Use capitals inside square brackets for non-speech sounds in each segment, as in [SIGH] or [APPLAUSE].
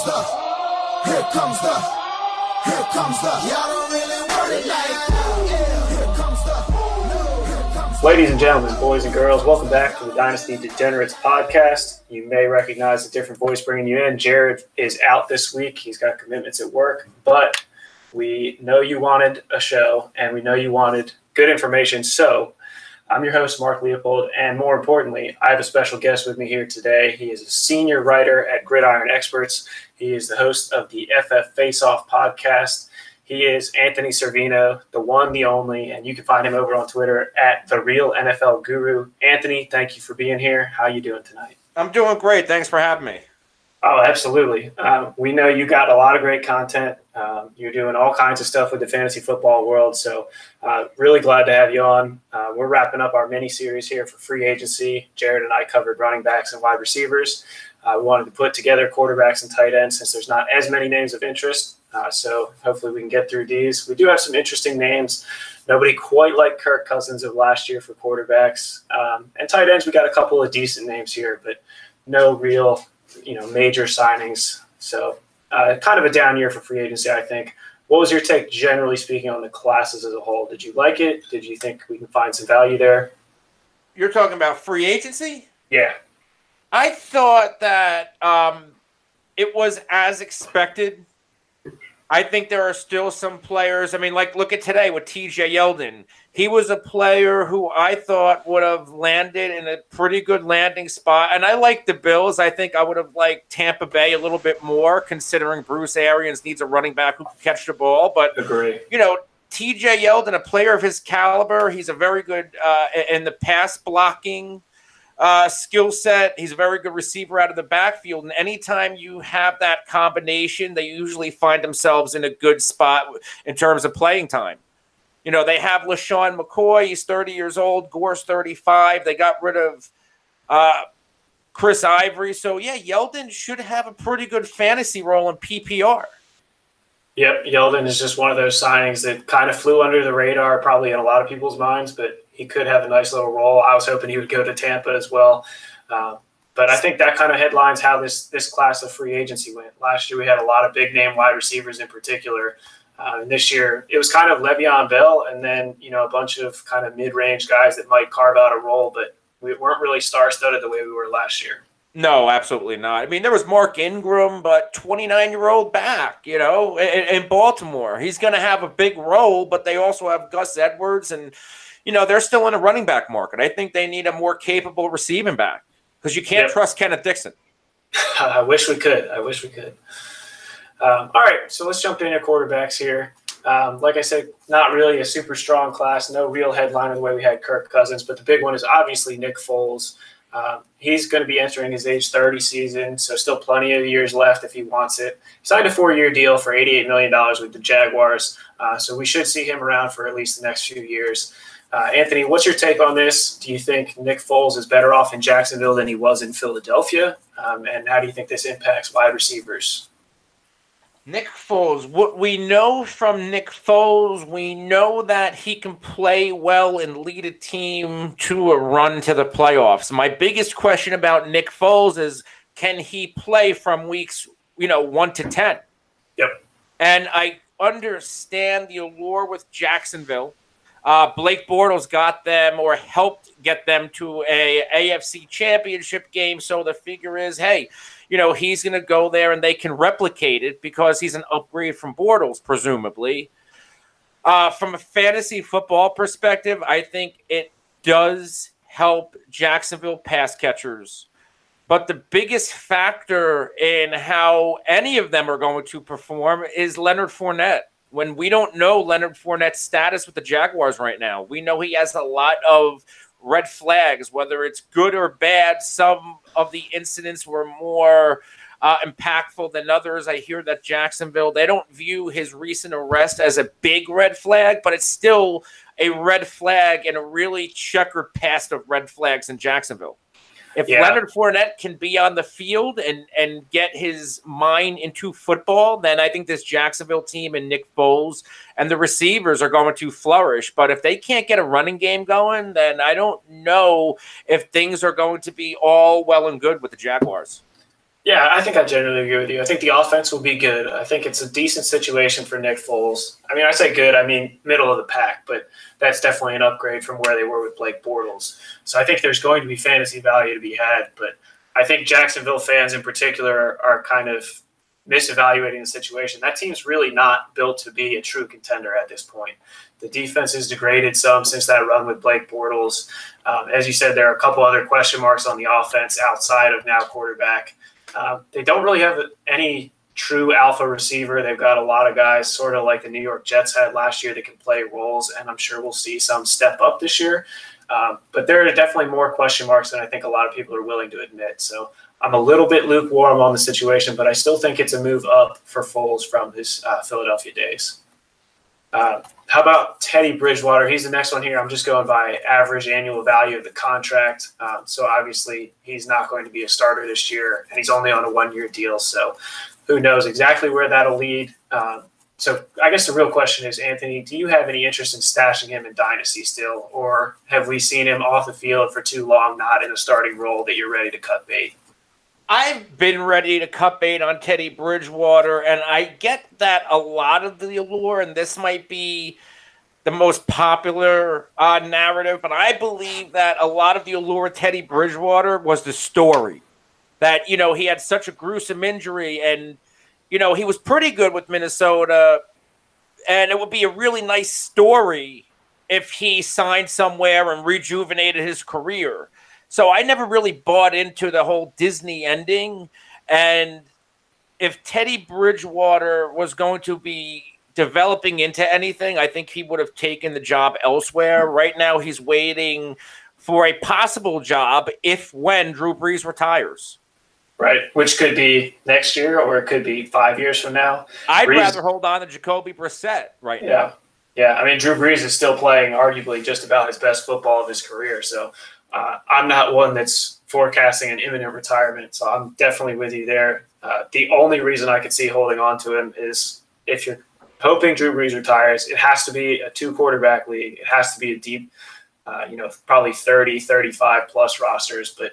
comes the, here comes the, here comes the. Y'all don't really want like. Ladies and gentlemen, boys and girls, welcome back to the Dynasty Degenerates podcast. You may recognize a different voice bringing you in. Jared is out this week. He's got commitments at work, but we know you wanted a show and we know you wanted good information. So I'm your host, Mark Leopold, and more importantly, I have a special guest with me here today. He is a senior writer at Gridiron Experts. He is the host of the FF Face Off podcast. He is Anthony Servino, the one, the only, and you can find him over on Twitter at the Real NFL Guru. Anthony, thank you for being here. How you doing tonight? I'm doing great. Thanks for having me. Oh, absolutely. Um, we know you got a lot of great content. Um, you're doing all kinds of stuff with the fantasy football world. So, uh, really glad to have you on. Uh, we're wrapping up our mini series here for free agency. Jared and I covered running backs and wide receivers. Uh, we wanted to put together quarterbacks and tight ends since there's not as many names of interest. Uh, so, hopefully, we can get through these. We do have some interesting names. Nobody quite like Kirk Cousins of last year for quarterbacks. Um, and tight ends, we got a couple of decent names here, but no real you know major signings. So uh, kind of a down year for free agency, I think. What was your take, generally speaking, on the classes as a whole? Did you like it? Did you think we can find some value there? You're talking about free agency? Yeah. I thought that um, it was as expected. I think there are still some players. I mean, like look at today with TJ Yeldon. He was a player who I thought would have landed in a pretty good landing spot. And I like the Bills. I think I would have liked Tampa Bay a little bit more, considering Bruce Arians needs a running back who can catch the ball. But Agree. you know, TJ Yeldon, a player of his caliber, he's a very good uh, in the pass blocking uh, skill set. He's a very good receiver out of the backfield. And anytime you have that combination, they usually find themselves in a good spot in terms of playing time. You know, they have LeSean McCoy. He's 30 years old. Gore's 35. They got rid of uh, Chris Ivory. So, yeah, Yeldon should have a pretty good fantasy role in PPR. Yep, Yeldon is just one of those signings that kind of flew under the radar, probably in a lot of people's minds, but he could have a nice little role. I was hoping he would go to Tampa as well. Uh, but I think that kind of headlines how this this class of free agency went. Last year we had a lot of big name wide receivers in particular. Uh, and this year it was kind of Le'Veon Bell and then you know a bunch of kind of mid range guys that might carve out a role, but we weren't really star studded the way we were last year. No, absolutely not. I mean, there was Mark Ingram, but 29 year old back, you know, in, in Baltimore. He's going to have a big role, but they also have Gus Edwards, and, you know, they're still in a running back market. I think they need a more capable receiving back because you can't Yep. trust Kenneth Dixon. [LAUGHS] I wish we could. I wish we could. Um, all right, so let's jump into quarterbacks here. Um, like I said, not really a super strong class. No real headliner the way we had Kirk Cousins, but the big one is obviously Nick Foles. Um, he's going to be entering his age 30 season, so still plenty of years left if he wants it. He signed a four-year deal for $88 million with the Jaguars, uh, so we should see him around for at least the next few years. Uh, Anthony, what's your take on this? Do you think Nick Foles is better off in Jacksonville than he was in Philadelphia? Um, and how do you think this impacts wide receivers? Nick Foles, what we know from Nick Foles, we know that he can play well and lead a team to a run to the playoffs. My biggest question about Nick Foles is can he play from weeks, you know, 1 to 10? Yep. And I understand the allure with Jacksonville. Uh, Blake Bortles got them or helped get them to a AFC championship game. So the figure is, hey, you know, he's going to go there and they can replicate it because he's an upgrade from Bortles, presumably. Uh, from a fantasy football perspective, I think it does help Jacksonville pass catchers. But the biggest factor in how any of them are going to perform is Leonard Fournette. When we don't know Leonard Fournette's status with the Jaguars right now, we know he has a lot of red flags, whether it's good or bad. Some of the incidents were more uh, impactful than others. I hear that Jacksonville, they don't view his recent arrest as a big red flag, but it's still a red flag and a really checkered past of red flags in Jacksonville. If Yeah. Leonard Fournette can be on the field and and get his mind into football, then I think this Jacksonville team and Nick Foles and the receivers are going to flourish. But if they can't get a running game going, then I don't know if things are going to be all well and good with the Jaguars. Yeah, I think I generally agree with you. I think the offense will be good. I think it's a decent situation for Nick Foles. I mean, I say good, I mean middle of the pack, but that's definitely an upgrade from where they were with Blake Bortles. So I think there's going to be fantasy value to be had, but I think Jacksonville fans in particular are kind of misevaluating the situation. That team's really not built to be a true contender at this point. The defense is degraded some since that run with Blake Bortles. Um, as you said, there are a couple other question marks on the offense outside of now quarterback. Uh, they don't really have any true alpha receiver. They've got a lot of guys, sort of like the New York Jets had last year, that can play roles, and I'm sure we'll see some step up this year. Um, but there are definitely more question marks than I think a lot of people are willing to admit. So I'm a little bit lukewarm on the situation, but I still think it's a move up for Foles from his uh, Philadelphia days. Uh, how about Teddy Bridgewater? He's the next one here. I'm just going by average annual value of the contract. Um, so obviously, he's not going to be a starter this year, and he's only on a one year deal. So who knows exactly where that'll lead. Um, so I guess the real question is, Anthony, do you have any interest in stashing him in Dynasty still, or have we seen him off the field for too long, not in a starting role that you're ready to cut bait? I've been ready to cut bait on Teddy Bridgewater, and I get that a lot of the allure, and this might be the most popular uh, narrative, but I believe that a lot of the allure of Teddy Bridgewater was the story. That, you know, he had such a gruesome injury, and, you know, he was pretty good with Minnesota, and it would be a really nice story if he signed somewhere and rejuvenated his career. So I never really bought into the whole Disney ending. And if Teddy Bridgewater was going to be developing into anything, I think he would have taken the job elsewhere. Right now, he's waiting for a possible job if when Drew Brees retires. Right, which could be next year or it could be five years from now. I'd Brees, rather hold on to Jacoby Brissett right yeah. now. Yeah, I mean Drew Brees is still playing arguably just about his best football of his career. So uh, I'm not one that's forecasting an imminent retirement, so I'm definitely with you there. Uh, the only reason I could see holding on to him is if you're hoping Drew Brees retires, it has to be a two quarterback league. It has to be a deep, uh, you know, probably 30, 35 plus rosters. But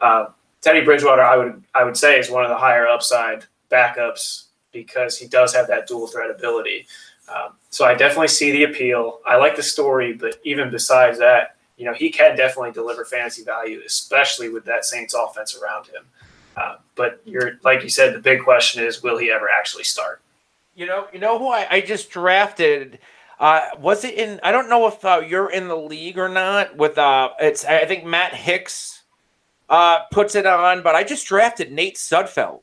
uh, Teddy Bridgewater, I would I would say, is one of the higher upside backups because he does have that dual threat ability. Um, so I definitely see the appeal. I like the story, but even besides that, you know, he can definitely deliver fantasy value, especially with that Saints offense around him. Uh, but you're like you said, the big question is, will he ever actually start? You know, you know who I, I just drafted. Uh, was it in? I don't know if uh, you're in the league or not. With uh, it's I think Matt Hicks uh, puts it on, but I just drafted Nate Sudfeld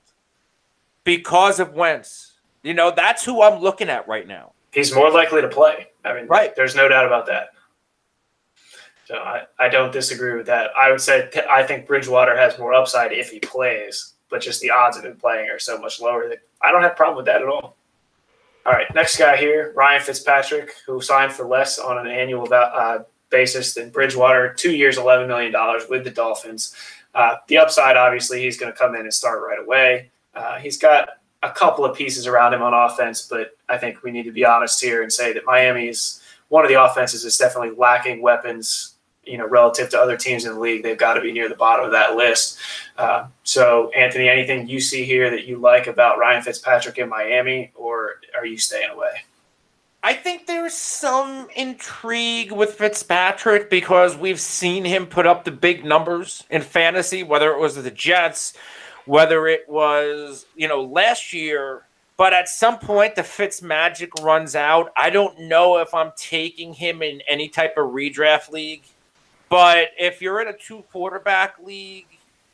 because of Wentz. You know, that's who I'm looking at right now. He's more likely to play. I mean, right. There's no doubt about that. So I, I don't disagree with that. I would say t- I think Bridgewater has more upside if he plays, but just the odds of him playing are so much lower that I don't have a problem with that at all. All right, next guy here, Ryan Fitzpatrick, who signed for less on an annual uh, basis than Bridgewater, two years, $11 million with the Dolphins. Uh, the upside, obviously, he's going to come in and start right away. Uh, he's got a couple of pieces around him on offense, but I think we need to be honest here and say that Miami's one of the offenses is definitely lacking weapons you know, relative to other teams in the league, they've got to be near the bottom of that list. Uh, so, Anthony, anything you see here that you like about Ryan Fitzpatrick in Miami, or are you staying away? I think there's some intrigue with Fitzpatrick because we've seen him put up the big numbers in fantasy, whether it was the Jets, whether it was, you know, last year. But at some point, the Fitz magic runs out. I don't know if I'm taking him in any type of redraft league but if you're in a two quarterback league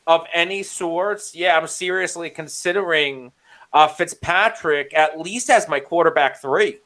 of any sorts, yeah, I'm seriously considering uh, Fitzpatrick at least as my quarterback three.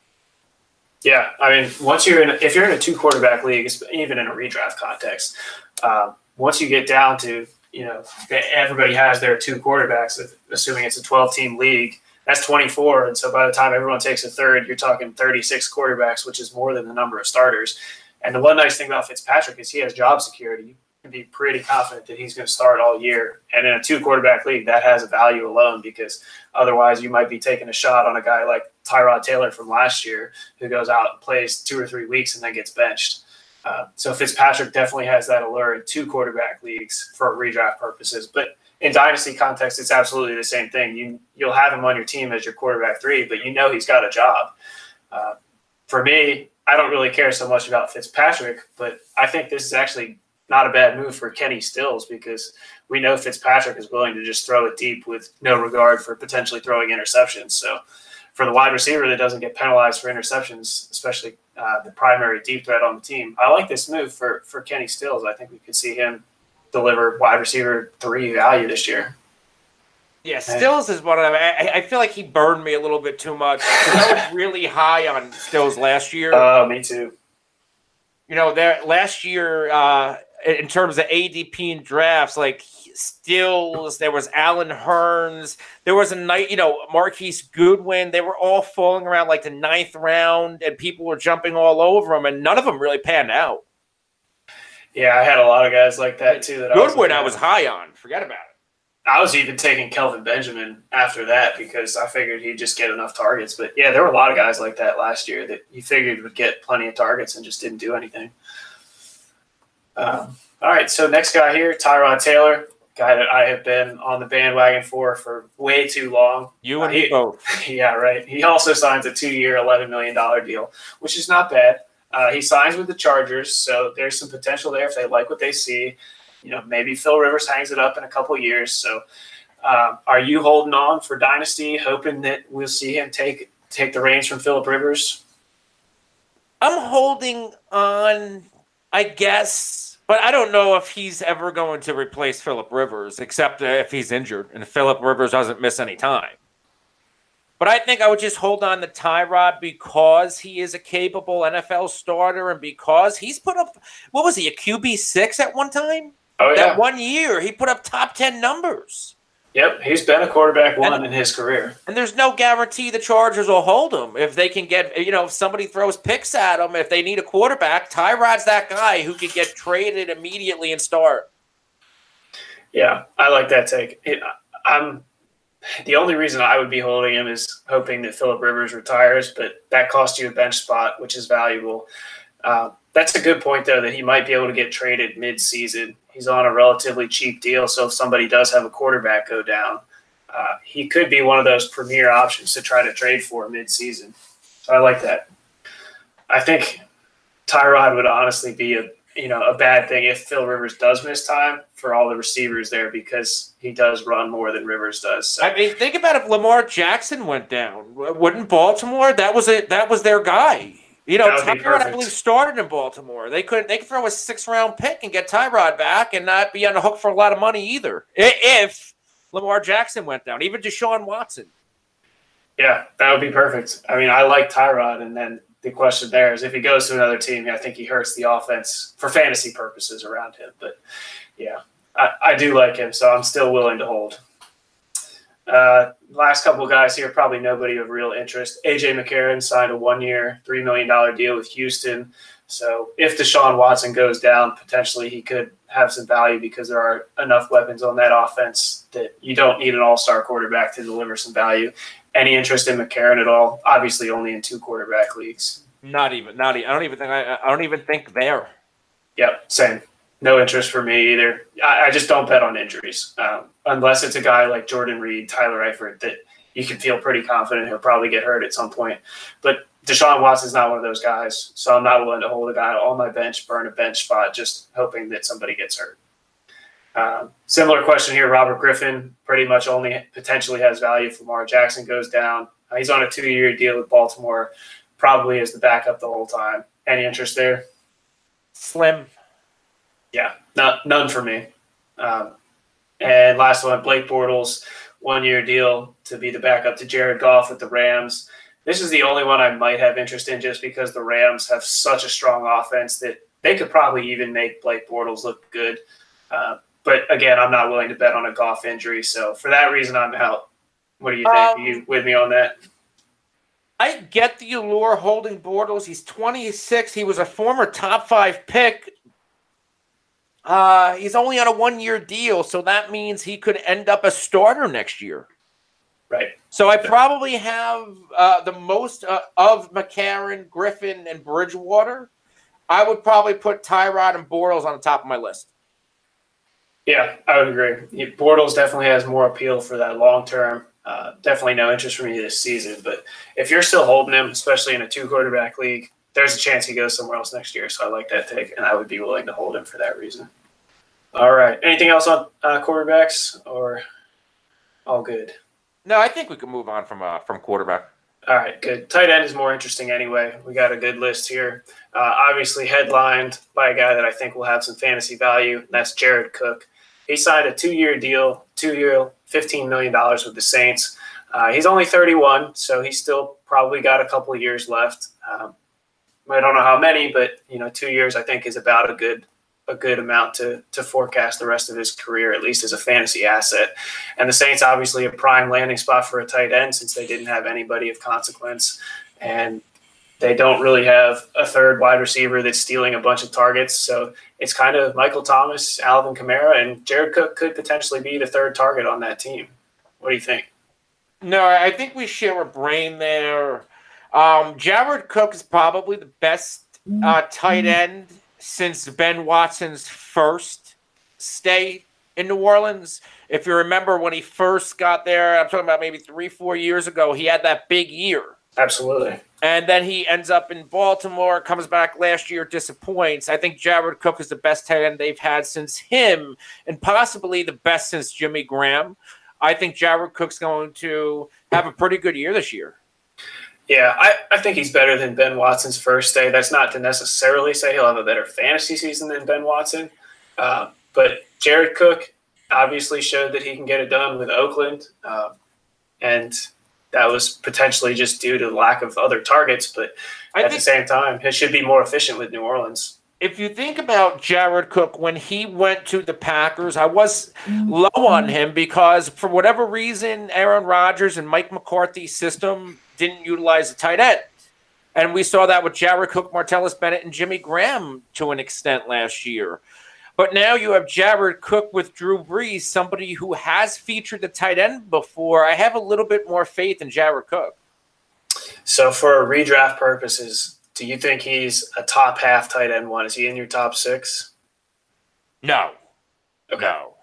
Yeah, I mean, once you're in, if you're in a two quarterback league, even in a redraft context, uh, once you get down to you know everybody has their two quarterbacks, assuming it's a 12 team league, that's 24, and so by the time everyone takes a third, you're talking 36 quarterbacks, which is more than the number of starters. And the one nice thing about Fitzpatrick is he has job security. You can be pretty confident that he's going to start all year. And in a two quarterback league, that has a value alone because otherwise you might be taking a shot on a guy like Tyrod Taylor from last year who goes out and plays two or three weeks and then gets benched. Uh, so Fitzpatrick definitely has that allure in two quarterback leagues for redraft purposes. But in dynasty context, it's absolutely the same thing. You you'll have him on your team as your quarterback three, but you know he's got a job. Uh, for me, I don't really care so much about Fitzpatrick, but I think this is actually not a bad move for Kenny Stills because we know Fitzpatrick is willing to just throw it deep with no regard for potentially throwing interceptions. So for the wide receiver that doesn't get penalized for interceptions, especially uh, the primary deep threat on the team, I like this move for for Kenny Stills. I think we could see him deliver wide receiver three value this year. Yeah, Stills is one of them. I, I feel like he burned me a little bit too much. I was [LAUGHS] really high on Stills last year. Oh, uh, me too. You know, there last year, uh, in terms of ADP and drafts, like Stills, there was Allen Hurns, there was a night, you know, Marquise Goodwin. They were all falling around like the ninth round, and people were jumping all over them, and none of them really panned out. Yeah, I had a lot of guys like that too. That Goodwin, I was, I was high on. Forget about it. I was even taking Kelvin Benjamin after that because I figured he'd just get enough targets. But yeah, there were a lot of guys like that last year that you figured would get plenty of targets and just didn't do anything. Um, all right, so next guy here, Tyrod Taylor, guy that I have been on the bandwagon for for way too long. You and uh, he, both. [LAUGHS] Yeah, right. He also signs a two-year, eleven million dollar deal, which is not bad. Uh, he signs with the Chargers, so there's some potential there if they like what they see you know, maybe Phil Rivers hangs it up in a couple years. So, uh, are you holding on for Dynasty, hoping that we'll see him take take the reins from Philip Rivers? I'm holding on, I guess, but I don't know if he's ever going to replace Philip Rivers, except if he's injured and Philip Rivers doesn't miss any time. But I think I would just hold on to Tyrod because he is a capable NFL starter and because he's put up, what was he, a QB six at one time? Oh, yeah. That one year, he put up top 10 numbers. Yep, he's been a quarterback one and, in his career. And there's no guarantee the Chargers will hold him. If they can get, you know, if somebody throws picks at him, if they need a quarterback, Tyrod's that guy who could get traded immediately and start. Yeah, I like that take. It, I'm the only reason I would be holding him is hoping that Philip Rivers retires, but that costs you a bench spot, which is valuable. Uh, that's a good point, though, that he might be able to get traded mid-season. He's on a relatively cheap deal, so if somebody does have a quarterback go down, uh, he could be one of those premier options to try to trade for mid-season. So I like that. I think Tyrod would honestly be a you know a bad thing if Phil Rivers does miss time for all the receivers there because he does run more than Rivers does. So. I mean, think about if Lamar Jackson went down, wouldn't Baltimore? That was it. That was their guy. You know, Tyrod, I believe, started in Baltimore. They could they could throw a six round pick and get Tyrod back and not be on the hook for a lot of money either. If Lamar Jackson went down, even Deshaun Watson. Yeah, that would be perfect. I mean, I like Tyrod, and then the question there is if he goes to another team, I think he hurts the offense for fantasy purposes around him. But yeah, I, I do like him, so I'm still willing to hold. Uh, last couple guys here, probably nobody of real interest. AJ McCarron signed a one-year, three million dollar deal with Houston. So if Deshaun Watson goes down, potentially he could have some value because there are enough weapons on that offense that you don't need an all-star quarterback to deliver some value. Any interest in McCarron at all? Obviously, only in two quarterback leagues. Not even. Not. Even, I don't even think. I, I don't even think there. Yep. Same no interest for me either. I, I just don't bet on injuries um, unless it's a guy like Jordan Reed, Tyler Eifert that you can feel pretty confident he'll probably get hurt at some point. But Deshaun Watson's not one of those guys, so I'm not willing to hold a guy on my bench, burn a bench spot, just hoping that somebody gets hurt. Um, similar question here. Robert Griffin pretty much only potentially has value if Lamar Jackson goes down. Uh, he's on a two-year deal with Baltimore, probably as the backup the whole time. Any interest there? Slim. Yeah, not none for me. Um, and last one, Blake Bortles, one year deal to be the backup to Jared Goff with the Rams. This is the only one I might have interest in just because the Rams have such a strong offense that they could probably even make Blake Bortles look good. Uh, but again, I'm not willing to bet on a Goff injury. So for that reason, I'm out. What do you think? Um, Are you with me on that? I get the allure holding Bortles. He's 26. He was a former top five pick uh, he's only on a one year deal, so that means he could end up a starter next year. Right. So I probably have uh, the most uh, of McCarron, Griffin, and Bridgewater. I would probably put Tyrod and Bortles on the top of my list. Yeah, I would agree. Bortles definitely has more appeal for that long term. Uh, definitely no interest for me this season. But if you're still holding him, especially in a two quarterback league, there's a chance he goes somewhere else next year. So I like that take, and I would be willing to hold him for that reason. All right. Anything else on uh, quarterbacks or all good? No, I think we can move on from uh, from quarterback. All right, good. Tight end is more interesting anyway. We got a good list here. Uh, obviously, headlined by a guy that I think will have some fantasy value. That's Jared Cook. He signed a two-year deal, two-year, fifteen million dollars with the Saints. Uh, he's only 31, so he's still probably got a couple of years left. Um, I don't know how many, but you know, two years I think is about a good a good amount to to forecast the rest of his career, at least as a fantasy asset. And the Saints obviously a prime landing spot for a tight end since they didn't have anybody of consequence, and they don't really have a third wide receiver that's stealing a bunch of targets. So it's kind of Michael Thomas, Alvin Kamara, and Jared Cook could potentially be the third target on that team. What do you think? No, I think we share a brain there. Um, Jared Cook is probably the best uh, tight end since Ben Watson's first stay in New Orleans. If you remember when he first got there, I'm talking about maybe three, four years ago, he had that big year. Absolutely. And then he ends up in Baltimore, comes back last year, disappoints. I think Jared Cook is the best tight end they've had since him, and possibly the best since Jimmy Graham. I think Jared Cook's going to have a pretty good year this year. Yeah, I, I think he's better than Ben Watson's first day. That's not to necessarily say he'll have a better fantasy season than Ben Watson. Uh, but Jared Cook obviously showed that he can get it done with Oakland. Uh, and that was potentially just due to lack of other targets. But I at the same time, he should be more efficient with New Orleans. If you think about Jared Cook, when he went to the Packers, I was low on him because for whatever reason, Aaron Rodgers and Mike McCarthy's system didn't utilize the tight end. And we saw that with Jared Cook, Martellus Bennett, and Jimmy Graham to an extent last year. But now you have Jared Cook with Drew Brees, somebody who has featured the tight end before. I have a little bit more faith in Jared Cook. So, for redraft purposes, do you think he's a top half tight end one? Is he in your top six? No. Okay. No.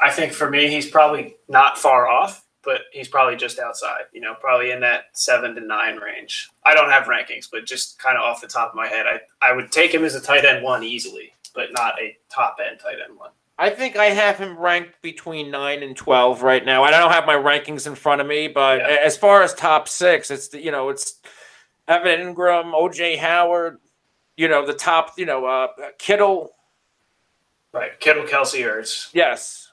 I think for me, he's probably not far off but he's probably just outside, you know, probably in that seven to nine range. I don't have rankings, but just kind of off the top of my head, I, I would take him as a tight end one easily, but not a top end tight end one. I think I have him ranked between nine and twelve right now. I don't have my rankings in front of me, but yeah. as far as top six, it's the, you know it's Evan Engram, OJ Howard, you know the top, you know uh, Kittle, right? Kittle, Kelce, Ertz. Yes,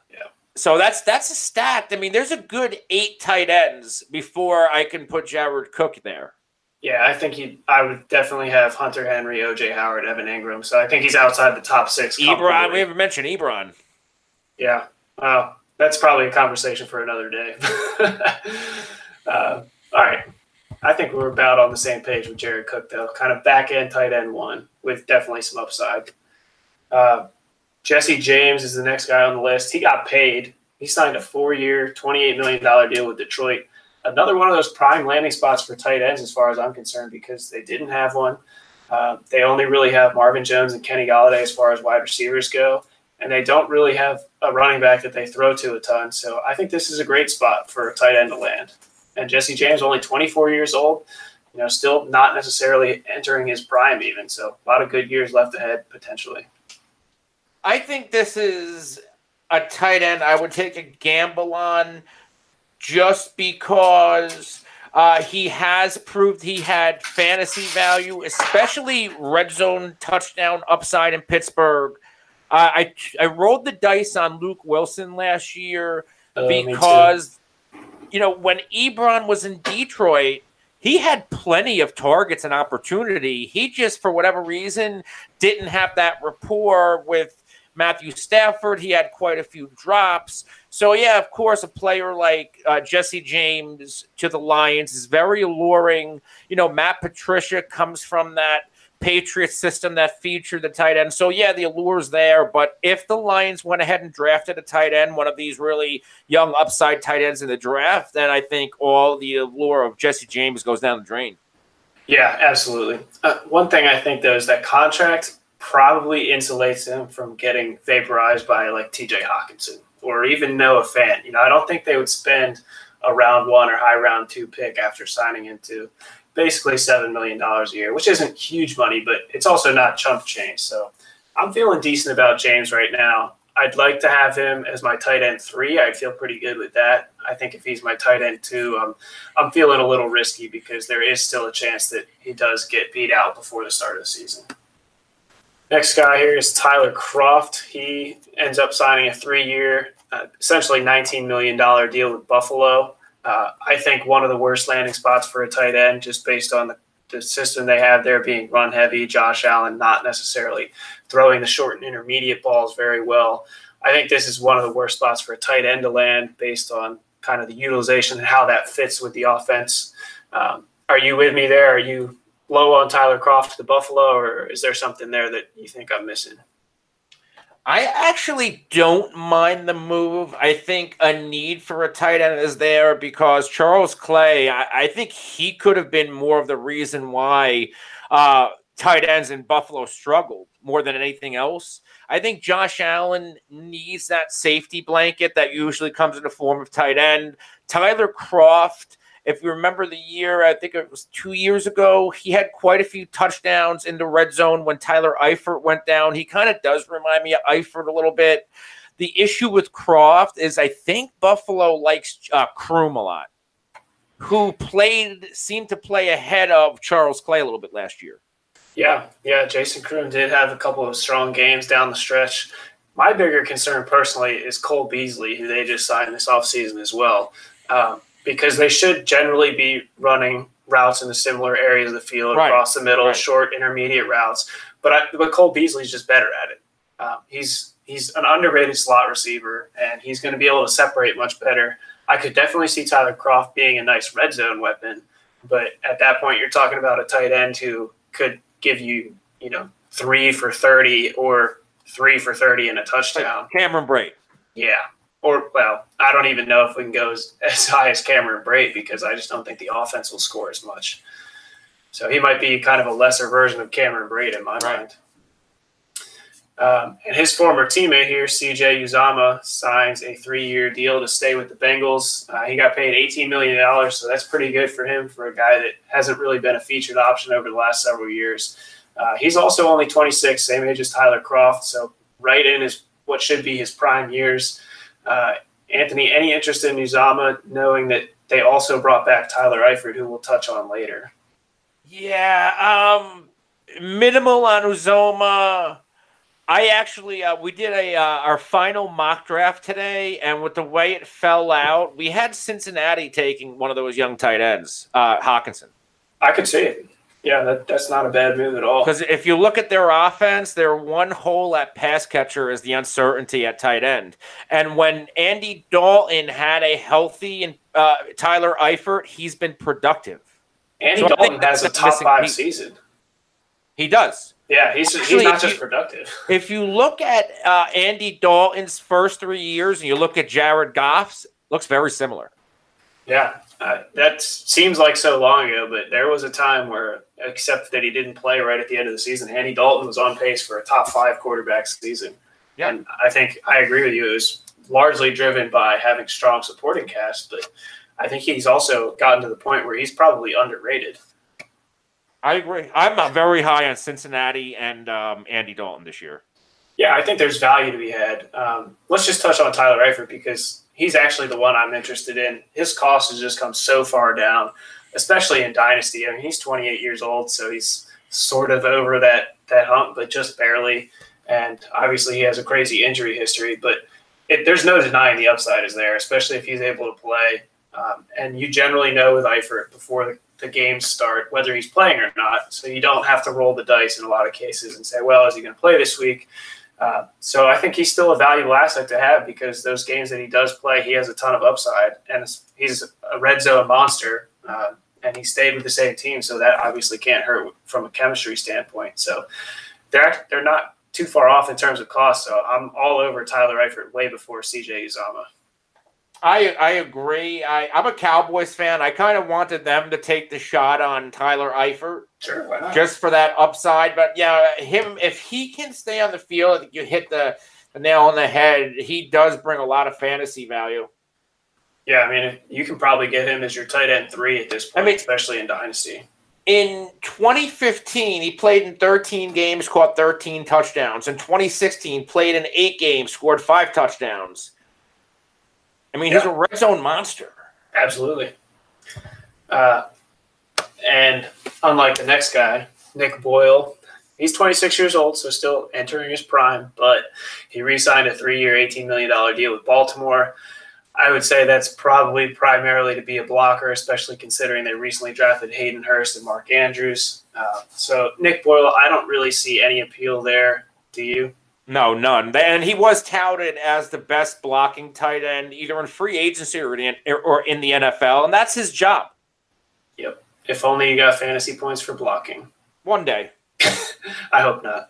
so that's that's a stat. I mean, there's a good eight tight ends before I can put Jared Cook there. Yeah, I think he. I would definitely have Hunter Henry, OJ Howard, Evan Engram. So I think he's outside the top six. Ebron, we haven't mentioned Ebron. Yeah, well, that's probably a conversation for another day. [LAUGHS] uh, all right, I think we're about on the same page with Jared Cook, though. Kind of back end tight end one with definitely some upside. Uh, Jesse James is the next guy on the list. He got paid. He signed a four-year, $28 million deal with Detroit. Another one of those prime landing spots for tight ends, as far as I'm concerned, because they didn't have one. Uh, they only really have Marvin Jones and Kenny Golladay as far as wide receivers go, and they don't really have a running back that they throw to a ton. So I think this is a great spot for a tight end to land. And Jesse James, only 24 years old, you know, still not necessarily entering his prime even. So a lot of good years left ahead potentially. I think this is a tight end I would take a gamble on just because uh, he has proved he had fantasy value, especially red zone touchdown upside in Pittsburgh. Uh, I I rolled the dice on Luke Wilson last year uh, because you know when Ebron was in Detroit, he had plenty of targets and opportunity. He just for whatever reason didn't have that rapport with Matthew Stafford, he had quite a few drops. So, yeah, of course, a player like uh, Jesse James to the Lions is very alluring. You know, Matt Patricia comes from that Patriot system that featured the tight end. So, yeah, the allure's there. But if the Lions went ahead and drafted a tight end, one of these really young upside tight ends in the draft, then I think all the allure of Jesse James goes down the drain. Yeah, absolutely. Uh, one thing I think, though, is that contract probably insulates him from getting vaporized by like TJ Hockenson or even Noah Fant. You know, I don't think they would spend a round one or high round two pick after signing into basically seven million dollars a year, which isn't huge money, but it's also not chump change. So I'm feeling decent about James right now. I'd like to have him as my tight end three. I feel pretty good with that. I think if he's my tight end two, um, I'm feeling a little risky because there is still a chance that he does get beat out before the start of the season. Next guy here is Tyler Kroft. He ends up signing a three year, uh, essentially $19 million deal with Buffalo. Uh, I think one of the worst landing spots for a tight end, just based on the, the system they have there being run heavy. Josh Allen not necessarily throwing the short and intermediate balls very well. I think this is one of the worst spots for a tight end to land based on kind of the utilization and how that fits with the offense. Um, are you with me there? Are you low on Tyler Kroft to Buffalo, or is there something there that you think I'm missing? I actually don't mind the move. I think a need for a tight end is there because Charles Clay, I, I think he could have been more of the reason why uh, tight ends in Buffalo struggled more than anything else. I think Josh Allen needs that safety blanket that usually comes in the form of tight end. Tyler Kroft if you remember the year, I think it was two years ago, he had quite a few touchdowns in the red zone when Tyler Eifert went down. He kind of does remind me of Eifert a little bit. The issue with Kroft is I think Buffalo likes uh, Croom a lot, who played, seemed to play ahead of Charles Clay a little bit last year. Yeah, yeah, Jason Croom did have a couple of strong games down the stretch. My bigger concern personally is Cole Beasley, who they just signed this offseason as well. Um, because they should generally be running routes in the similar areas of the field right. across the middle, right. short, intermediate routes. But I, but Cole Beasley's just better at it. Um, he's he's an underrated slot receiver, and he's going to be able to separate much better. I could definitely see Tyler Kroft being a nice red zone weapon, but at that point, you're talking about a tight end who could give you, you know, three for thirty or three for thirty and a touchdown. Cameron Brate. Yeah, or well, I don't even know if we can go as, [LAUGHS] as high as Cameron Brate because I just don't think the offense will score as much. So he might be kind of a lesser version of Cameron Brate in my right. mind. Um, and his former teammate here, CJ Uzomah, signs a three-year deal to stay with the Bengals. Uh, he got paid $18 million, so that's pretty good for him for a guy that hasn't really been a featured option over the last several years. Uh, he's also only 26, same age as Tyler Kroft, so right in his what should be his prime years. Uh, Anthony, any interest in Uzomah, knowing that they also brought back Tyler Eifert, who we'll touch on later? Yeah, um, minimal on Uzomah. I actually uh, we did a uh, our final mock draft today, and with the way it fell out, we had Cincinnati taking one of those young tight ends, uh, Hockenson. I could see it. Yeah, that, that's not a bad move at all. Because if you look at their offense, their one hole at pass catcher is the uncertainty at tight end. And when Andy Dalton had a healthy and uh, Tyler Eifert, he's been productive. Andy so Dalton has a top five piece. season. He does. Yeah, he's, Actually, he's not just you, productive. [LAUGHS] If you look at uh, Andy Dalton's first three years and you look at Jared Goff's, looks very similar. Yeah, uh, that seems like so long ago, but there was a time where, except that he didn't play right at the end of the season, Andy Dalton was on pace for a top five quarterback season. Yeah. And I think I agree with you. It was largely driven by having strong supporting cast, but I think he's also gotten to the point where he's probably underrated. I agree. I'm very high on Cincinnati and um, Andy Dalton this year. Yeah, I think there's value to be had. Um, let's just touch on Tyler Eifert because he's actually the one I'm interested in. His cost has just come so far down, especially in Dynasty. I mean, he's 28 years old, so he's sort of over that that hump, but just barely. And obviously, he has a crazy injury history, but it, there's no denying the upside is there, especially if he's able to play. Um, and you generally know with Eifert before the, the games start whether he's playing or not, so you don't have to roll the dice in a lot of cases and say, well, is he going to play this week? Uh, so I think he's still a valuable asset to have because those games that he does play, he has a ton of upside, and he's a red zone monster. Uh, and he stayed with the same team, so that obviously can't hurt from a chemistry standpoint. So they're they're not too far off in terms of cost. So I'm all over Tyler Eifert way before CJ Uzomah. I I agree. I, I'm a Cowboys fan. I kind of wanted them to take the shot on Tyler Eifert Sure, why not? just for that upside. But yeah, him if he can stay on the field, I think you hit the, the nail on the head. He does bring a lot of fantasy value. Yeah, I mean, you can probably get him as your tight end three at this point, I mean- especially in Dynasty. In 2015, he played in 13 games, caught 13 touchdowns. In 2016, played in eight games, scored five touchdowns. I mean, he's a red zone monster. Absolutely. Uh, and unlike the next guy, Nick Boyle, he's 26 years old, so still entering his prime, but he re signed a three year, $18 million deal with Baltimore. I would say that's probably primarily to be a blocker, especially considering they recently drafted Hayden Hurst and Mark Andrews. Uh, so, Nick Boyle, I don't really see any appeal there. Do you? No, none. And he was touted as the best blocking tight end, either in free agency or in, or in the NFL, and that's his job. Yep. If only you got fantasy points for blocking. One day. [LAUGHS] I hope not.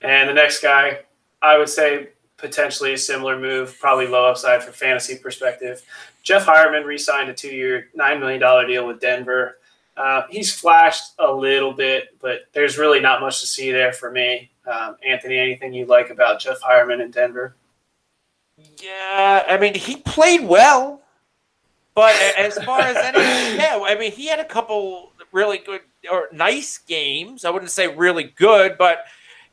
And the next guy, I would say potentially a similar move, probably low upside for fantasy perspective. Jeff Heuerman re-signed a two-year, nine million dollar deal with Denver. Uh, he's flashed a little bit, but there's really not much to see there for me. Um, Anthony, anything you like about Jeff Heuerman in Denver? Yeah, I mean, he played well, but as far as any, yeah, I mean, he had a couple really good or nice games. I wouldn't say really good, but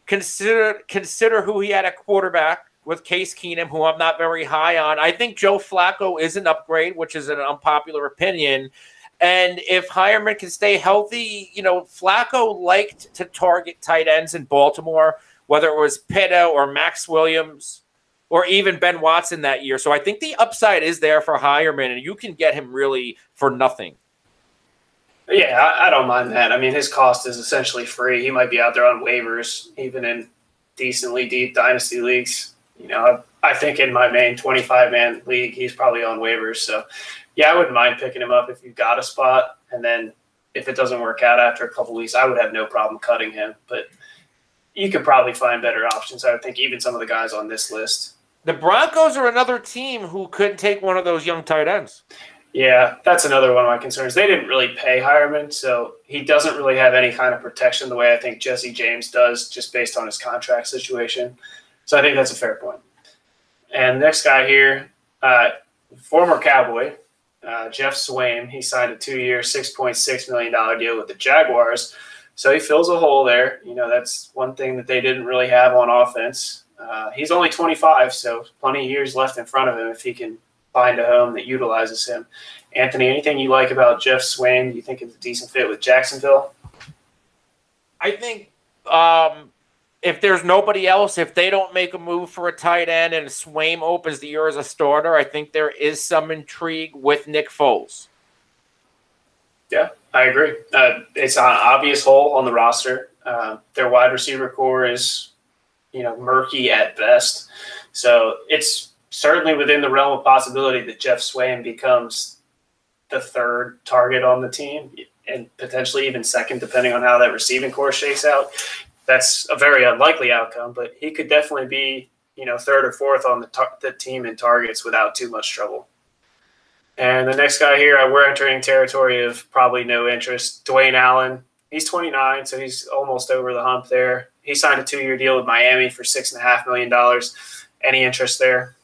consider consider who he had at quarterback with Case Keenum, who I'm not very high on. I think Joe Flacco is an upgrade, which is an unpopular opinion. And if Heuerman can stay healthy, you know, Flacco liked to target tight ends in Baltimore, whether it was Pitta or Maxx Williams or even Ben Watson that year. So I think the upside is there for Heuerman, and you can get him really for nothing. Yeah, I, I don't mind that. I mean, his cost is essentially free. He might be out there on waivers, even in decently deep dynasty leagues. You know, I, I think in my main 25 man league, he's probably on waivers. So, yeah, I wouldn't mind picking him up if you've got a spot. And then if it doesn't work out after a couple weeks, I would have no problem cutting him. But you could probably find better options. I would think even some of the guys on this list. The Broncos are another team who couldn't take one of those young tight ends. Yeah, that's another one of my concerns. They didn't really pay Heuerman, so he doesn't really have any kind of protection the way I think Jesse James does, just based on his contract situation. So I think that's a fair point. And next guy here, uh, former Cowboy, uh, Jeff Swaim. He signed a two-year, six point six million dollar deal with the Jaguars. So he fills a hole there. You know, that's one thing that they didn't really have on offense. Uh, he's only 25, so plenty of years left in front of him if he can find a home that utilizes him. Anthony, anything you like about Jeff Swaim? Do you think it's a decent fit with Jacksonville? I think um, if there's nobody else, if they don't make a move for a tight end and Swaim opens the year as a starter, I think there is some intrigue with Nick Foles. Yeah, I agree. Uh, it's an obvious hole on the roster. Uh, their wide receiver core is, you know, murky at best. So it's certainly within the realm of possibility that Jeff Swaim becomes the third target on the team and potentially even second, depending on how that receiving core shakes out. That's a very unlikely outcome, but he could definitely be, you know, third or fourth on the, tar- the team in targets without too much trouble. And the next guy here, we're entering territory of probably no interest. Dwayne Allen, he's 29, so he's almost over the hump there. He signed a two-year deal with Miami for six and a half million dollars. Any interest there?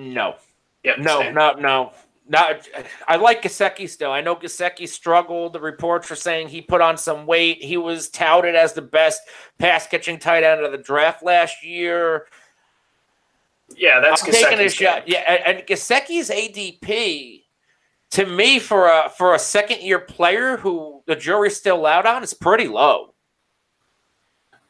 No, Yep. no, same. no, no. Not, I like Gesicki still. I know Gesicki struggled. The reports are saying he put on some weight. He was touted as the best pass catching tight end of the draft last year. Yeah, that's I'm taking a shot. Yeah, and, and Gesicki's ADP to me for a for a second year player who the jury's still out on is pretty low.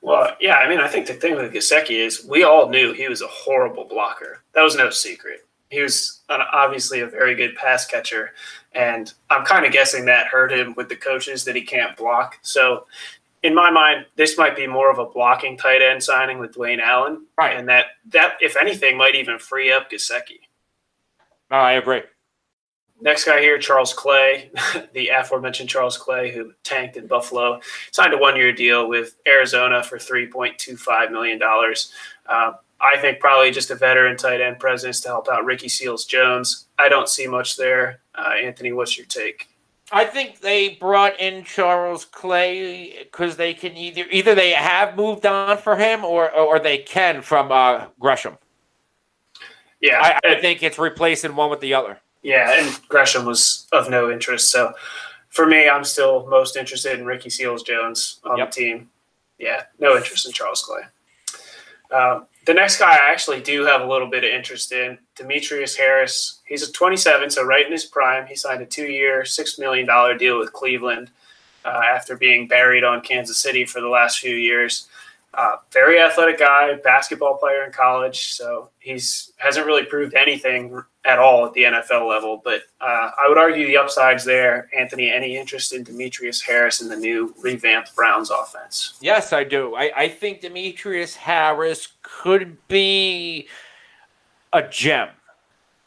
Well, yeah, I mean, I think the thing with Gesicki is we all knew he was a horrible blocker. That was no secret. He was an, obviously a very good pass catcher, and I'm kind of guessing that hurt him with the coaches that he can't block. So, in my mind, this might be more of a blocking tight end signing with Dwayne Allen, Right. and that that if anything might even free up Gesicki. No, I agree. Next guy here, Charles Clay, [LAUGHS] the aforementioned Charles Clay, who tanked in Buffalo, signed a one-year deal with Arizona for three point two five million dollars. Uh, I think probably just a veteran tight end presence to help out Ricky Seals Jones. I don't see much there. Uh, Anthony, what's your take? I think they brought in Charles Clay because they can either either they have moved on for him or or they can from uh, Gresham. Yeah, I, I think it's replacing one with the other. Yeah, and Gresham was of no interest. So for me, I'm still most interested in Ricky Seals Jones on Yep. the team. Yeah, no interest in Charles Clay. Um, the next guy I actually do have a little bit of interest in, Demetrius Harris. He's a 27, so right in his prime. He signed a two-year, six million dollar deal with Cleveland uh, after being buried on Kansas City for the last few years. Uh, very athletic guy, basketball player in college, so he's hasn't really proved anything at all at the NFL level. But uh, I would argue the upsides there. Anthony, any interest in Demetrius Harris in the new revamped Browns offense? Yes, I do. I, I think Demetrius Harris could be a gem.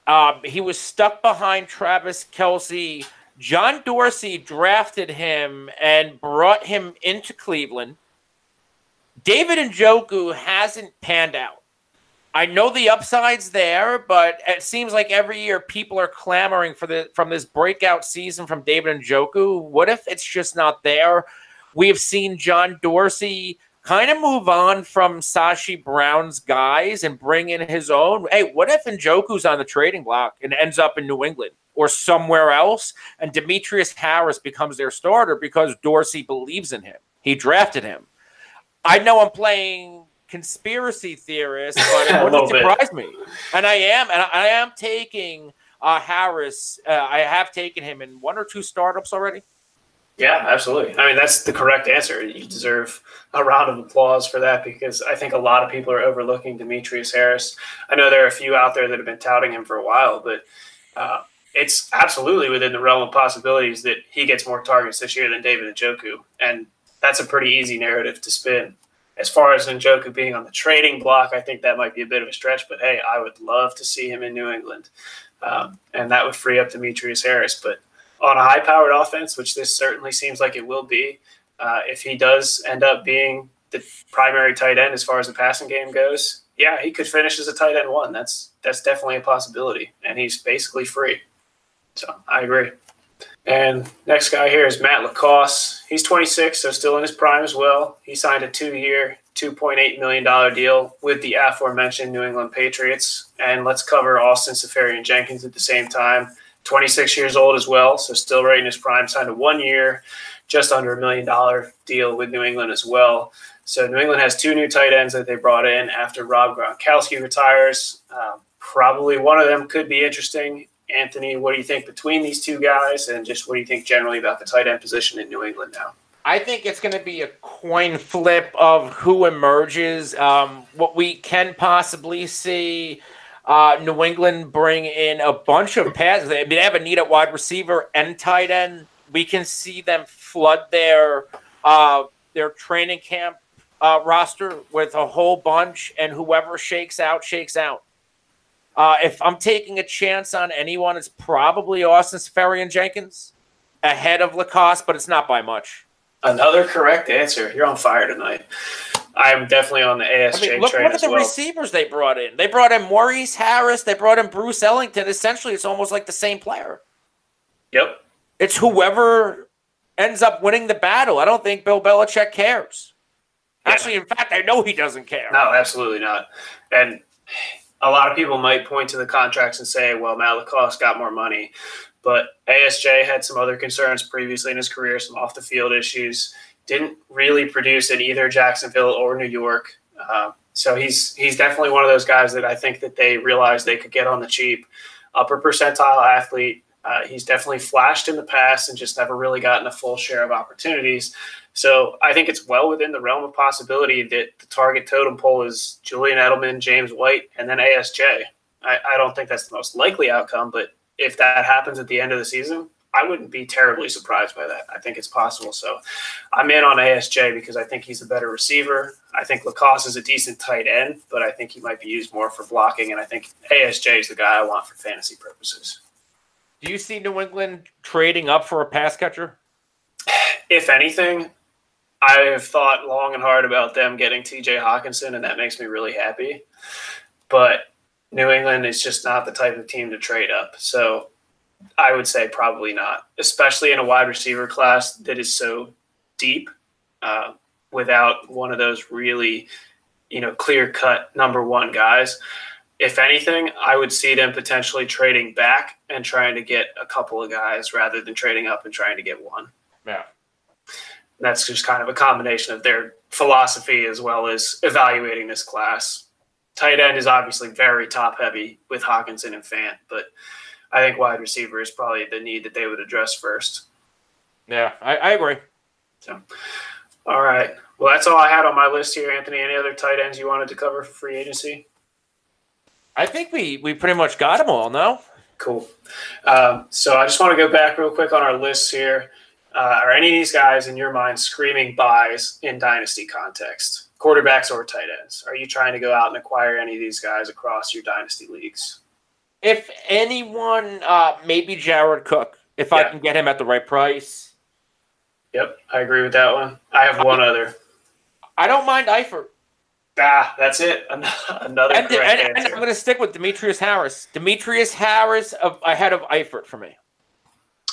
Um, he was stuck behind Travis Kelce. John Dorsey drafted him and brought him into Cleveland. David and Njoku hasn't panned out. I know the upside's there, but it seems like every year people are clamoring for the from this breakout season from David and Njoku. What if it's just not there? We have seen John Dorsey kind of move on from Sashi Brown's guys and bring in his own. Hey, what if Njoku's on the trading block and ends up in New England or somewhere else and Demetrius Harris becomes their starter because Dorsey believes in him? He drafted him. I know I'm playing conspiracy theorist, but it [LAUGHS] wouldn't little bit. surprise me. And I am, and I, I am taking uh, Harris. Uh, I have taken him in one or two startups already. Yeah, absolutely. I mean, that's the correct answer. You deserve a round of applause for that because I think a lot of people are overlooking Demetrius Harris. I know there are a few out there that have been touting him for a while, but uh, it's absolutely within the realm of possibilities that he gets more targets this year than David Njoku. And that's a pretty easy narrative to spin. As far as Njoku being on the trading block, I think that might be a bit of a stretch, but hey, I would love to see him in New England. Um, and that would free up Demetrius Harris. But on a high powered offense, which this certainly seems like it will be, uh, if he does end up being the primary tight end as far as the passing game goes, yeah, he could finish as a tight end one. That's that's definitely a possibility, and he's basically free. So I agree. And next guy here is Matt LaCosse. He's 26, so still in his prime as well. He signed a two-year, $2.8 million deal with the aforementioned New England Patriots. And let's cover Austin Seferian Jenkins at the same time. 26 years old as well, so still right in his prime. Signed a one-year, just under a million dollar deal with New England as well. So New England has two new tight ends that they brought in after Rob Gronkowski retires. Um, probably one of them could be interesting. Anthony, what do you think between these two guys, and just what do you think generally about the tight end position in New England now? I think it's going to be a coin flip of who emerges. Um, what we can possibly see uh, New England bring in a bunch of mean, they have a need at wide receiver and tight end. We can see them flood their uh, their training camp uh, roster with a whole bunch, and whoever shakes out, shakes out. Uh, if I'm taking a chance on anyone, it's probably Austin Seferian Jenkins ahead of LaCosse, but it's not by much. Another correct answer. You're on fire tonight. I'm definitely on the ASJ I mean, look, train look at the well. receivers they brought in. They brought in Maurice Harris. They brought in Bruce Ellington. Essentially, it's almost like the same player. Yep. It's whoever ends up winning the battle. I don't think Bill Belichick cares. Yeah. Actually, in fact, I know he doesn't care. No, absolutely not. And a lot of people might point to the contracts and say, well, LaCosse got more money. But ASJ had some other concerns previously in his career, some off the field issues. Didn't really produce in either Jacksonville or New York. Uh, so he's he's definitely one of those guys that I think that they realized they could get on the cheap. Upper percentile athlete. Uh, he's definitely flashed in the past and just never really gotten a full share of opportunities. So I think it's well within the realm of possibility that the target totem pole is Julian Edelman, James White, and then ASJ. I, I don't think that's the most likely outcome, but if that happens at the end of the season, I wouldn't be terribly surprised by that. I think it's possible. So I'm in on ASJ because I think he's a better receiver. I think LaCosse is a decent tight end, but I think he might be used more for blocking. And I think ASJ is the guy I want for fantasy purposes. Do you see New England trading up for a pass catcher? If anything, I have thought long and hard about them getting TJ Hockenson, and that makes me really happy. But New England is just not the type of team to trade up. So I would say probably not, especially in a wide receiver class that is so deep. Uh, without one of those really, you know, clear cut number one guys. If anything, I would see them potentially trading back and trying to get a couple of guys rather than trading up and trying to get one. Yeah. That's just kind of a combination of their philosophy as well as evaluating this class. Tight end is obviously very top heavy with Hockenson and Fant, but I think wide receiver is probably the need that they would address first. Yeah, I, I agree. So, all right. Well, that's all I had on my list here, Anthony. Any other tight ends you wanted to cover for free agency? I think we we pretty much got them all. No. Cool. Um, so I just want to go back real quick on our lists here. Uh, are any of these guys in your mind screaming buys in dynasty context? Quarterbacks or tight ends? Are you trying to go out and acquire any of these guys across your dynasty leagues? If anyone, uh, maybe Jared Cook, if I can get him at the right price. Yep, I agree with that one. I have one other. I don't mind Eifert. Ah, that's it. Another And, correct and, and. I'm going to stick with Demetrius Harris. Demetrius Harris of, ahead of Eifert for me.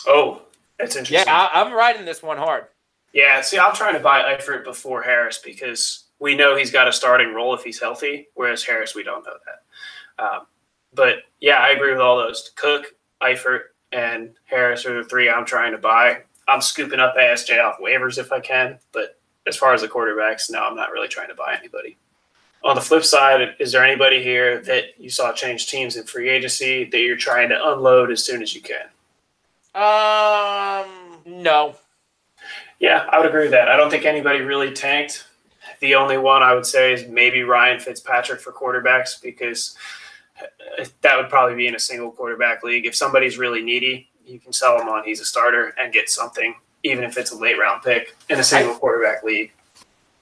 oh, that's Yeah, interesting. I, I'm riding this one hard. Yeah, see, I'm trying to buy Eifert before Harris because we know he's got a starting role if he's healthy, whereas Harris, we don't know that. Um, but yeah, I agree with all those. Cook, Eifert, and Harris are the three I'm trying to buy. I'm scooping up ASJ off waivers if I can, but as far as the quarterbacks, no, I'm not really trying to buy anybody. On the flip side, is there anybody here that you saw change teams in free agency that you're trying to unload as soon as you can? Um, no. Yeah, I would agree with that. I don't think anybody really tanked. The only one I would say is maybe Ryan Fitzpatrick for quarterbacks because uh, that would probably be in a single quarterback league. If somebody's really needy, you can sell him on he's a starter and get something, even if it's a late round pick in a single quarterback league.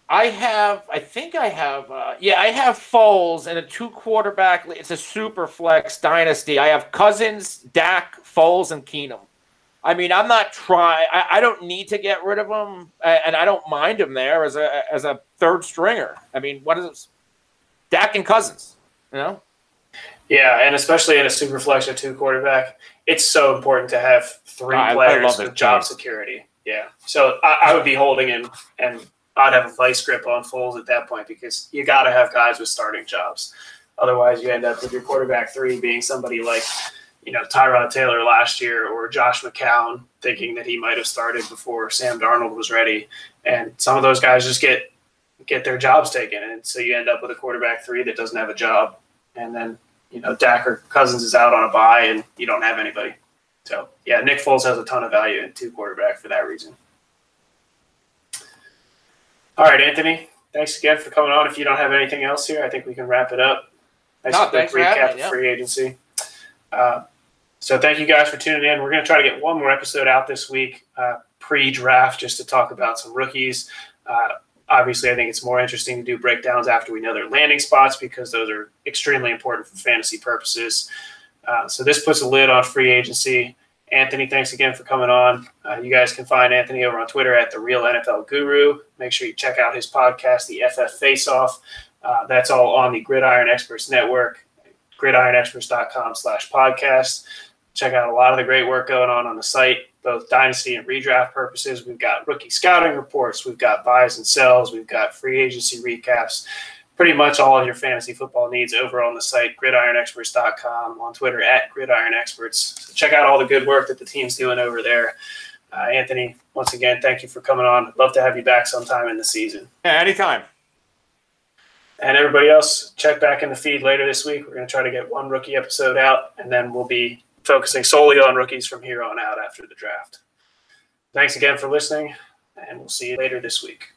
I have, I think I have, uh, yeah, I have Foles in a two quarterback. League. It's a super flex dynasty. I have Cousins, Dak, Foles, and Keenum. I mean, I'm not trying. I, I don't need to get rid of him, and I don't mind him there as a as a third stringer. I mean, what is this? Dak and Cousins? You know, Yeah, and especially in a super flex or two quarterback, it's so important to have three I- I players it, with job too. security. Yeah, so I, I would be holding him, and I'd have a vice grip on Foles at that point because you got to have guys with starting jobs. Otherwise, you end up with your quarterback three being somebody like, you know, Tyrod Taylor last year or Josh McCown, thinking that he might have started before Sam Darnold was ready, and some of those guys just get get their jobs taken, and so you end up with a quarterback three that doesn't have a job, and then you know, Dak or Cousins is out on a bye and you don't have anybody. So, yeah, Nick Foles has a ton of value in two quarterback for that reason. All right, Anthony, thanks again for coming on. If you don't have anything else here, I think we can wrap it up. Nice No, quick thanks for having recap of yeah. free agency. Uh, so, thank you guys for tuning in. We're going to try to get one more episode out this week, uh, pre draft, just to talk about some rookies. Uh, obviously, I think it's more interesting to do breakdowns after we know their landing spots because those are extremely important for fantasy purposes. Uh, so this puts a lid on free agency. Anthony, thanks again for coming on. Uh, you guys can find Anthony over on Twitter at the Real NFL Guru. Make sure you check out his podcast, the FF Face Off. Uh, that's all on the Gridiron Experts Network, gridironexperts.com slash podcast. Check out a lot of the great work going on on the site, both dynasty and redraft purposes. We've got rookie scouting reports, we've got buys and sells, we've got free agency recaps, pretty much all of your fantasy football needs over on the site, gridironexperts.com, on Twitter at gridironexperts. So check out all the good work that the team's doing over there. Uh, Anthony, once again, thank you for coming on. Love to have you back sometime in the season. yeah, anytime. And everybody else, check back in the feed later this week. We're going to try to get one rookie episode out, and then we'll be focusing solely on rookies from here on out after the draft. Thanks again for listening, and we'll see you later this week.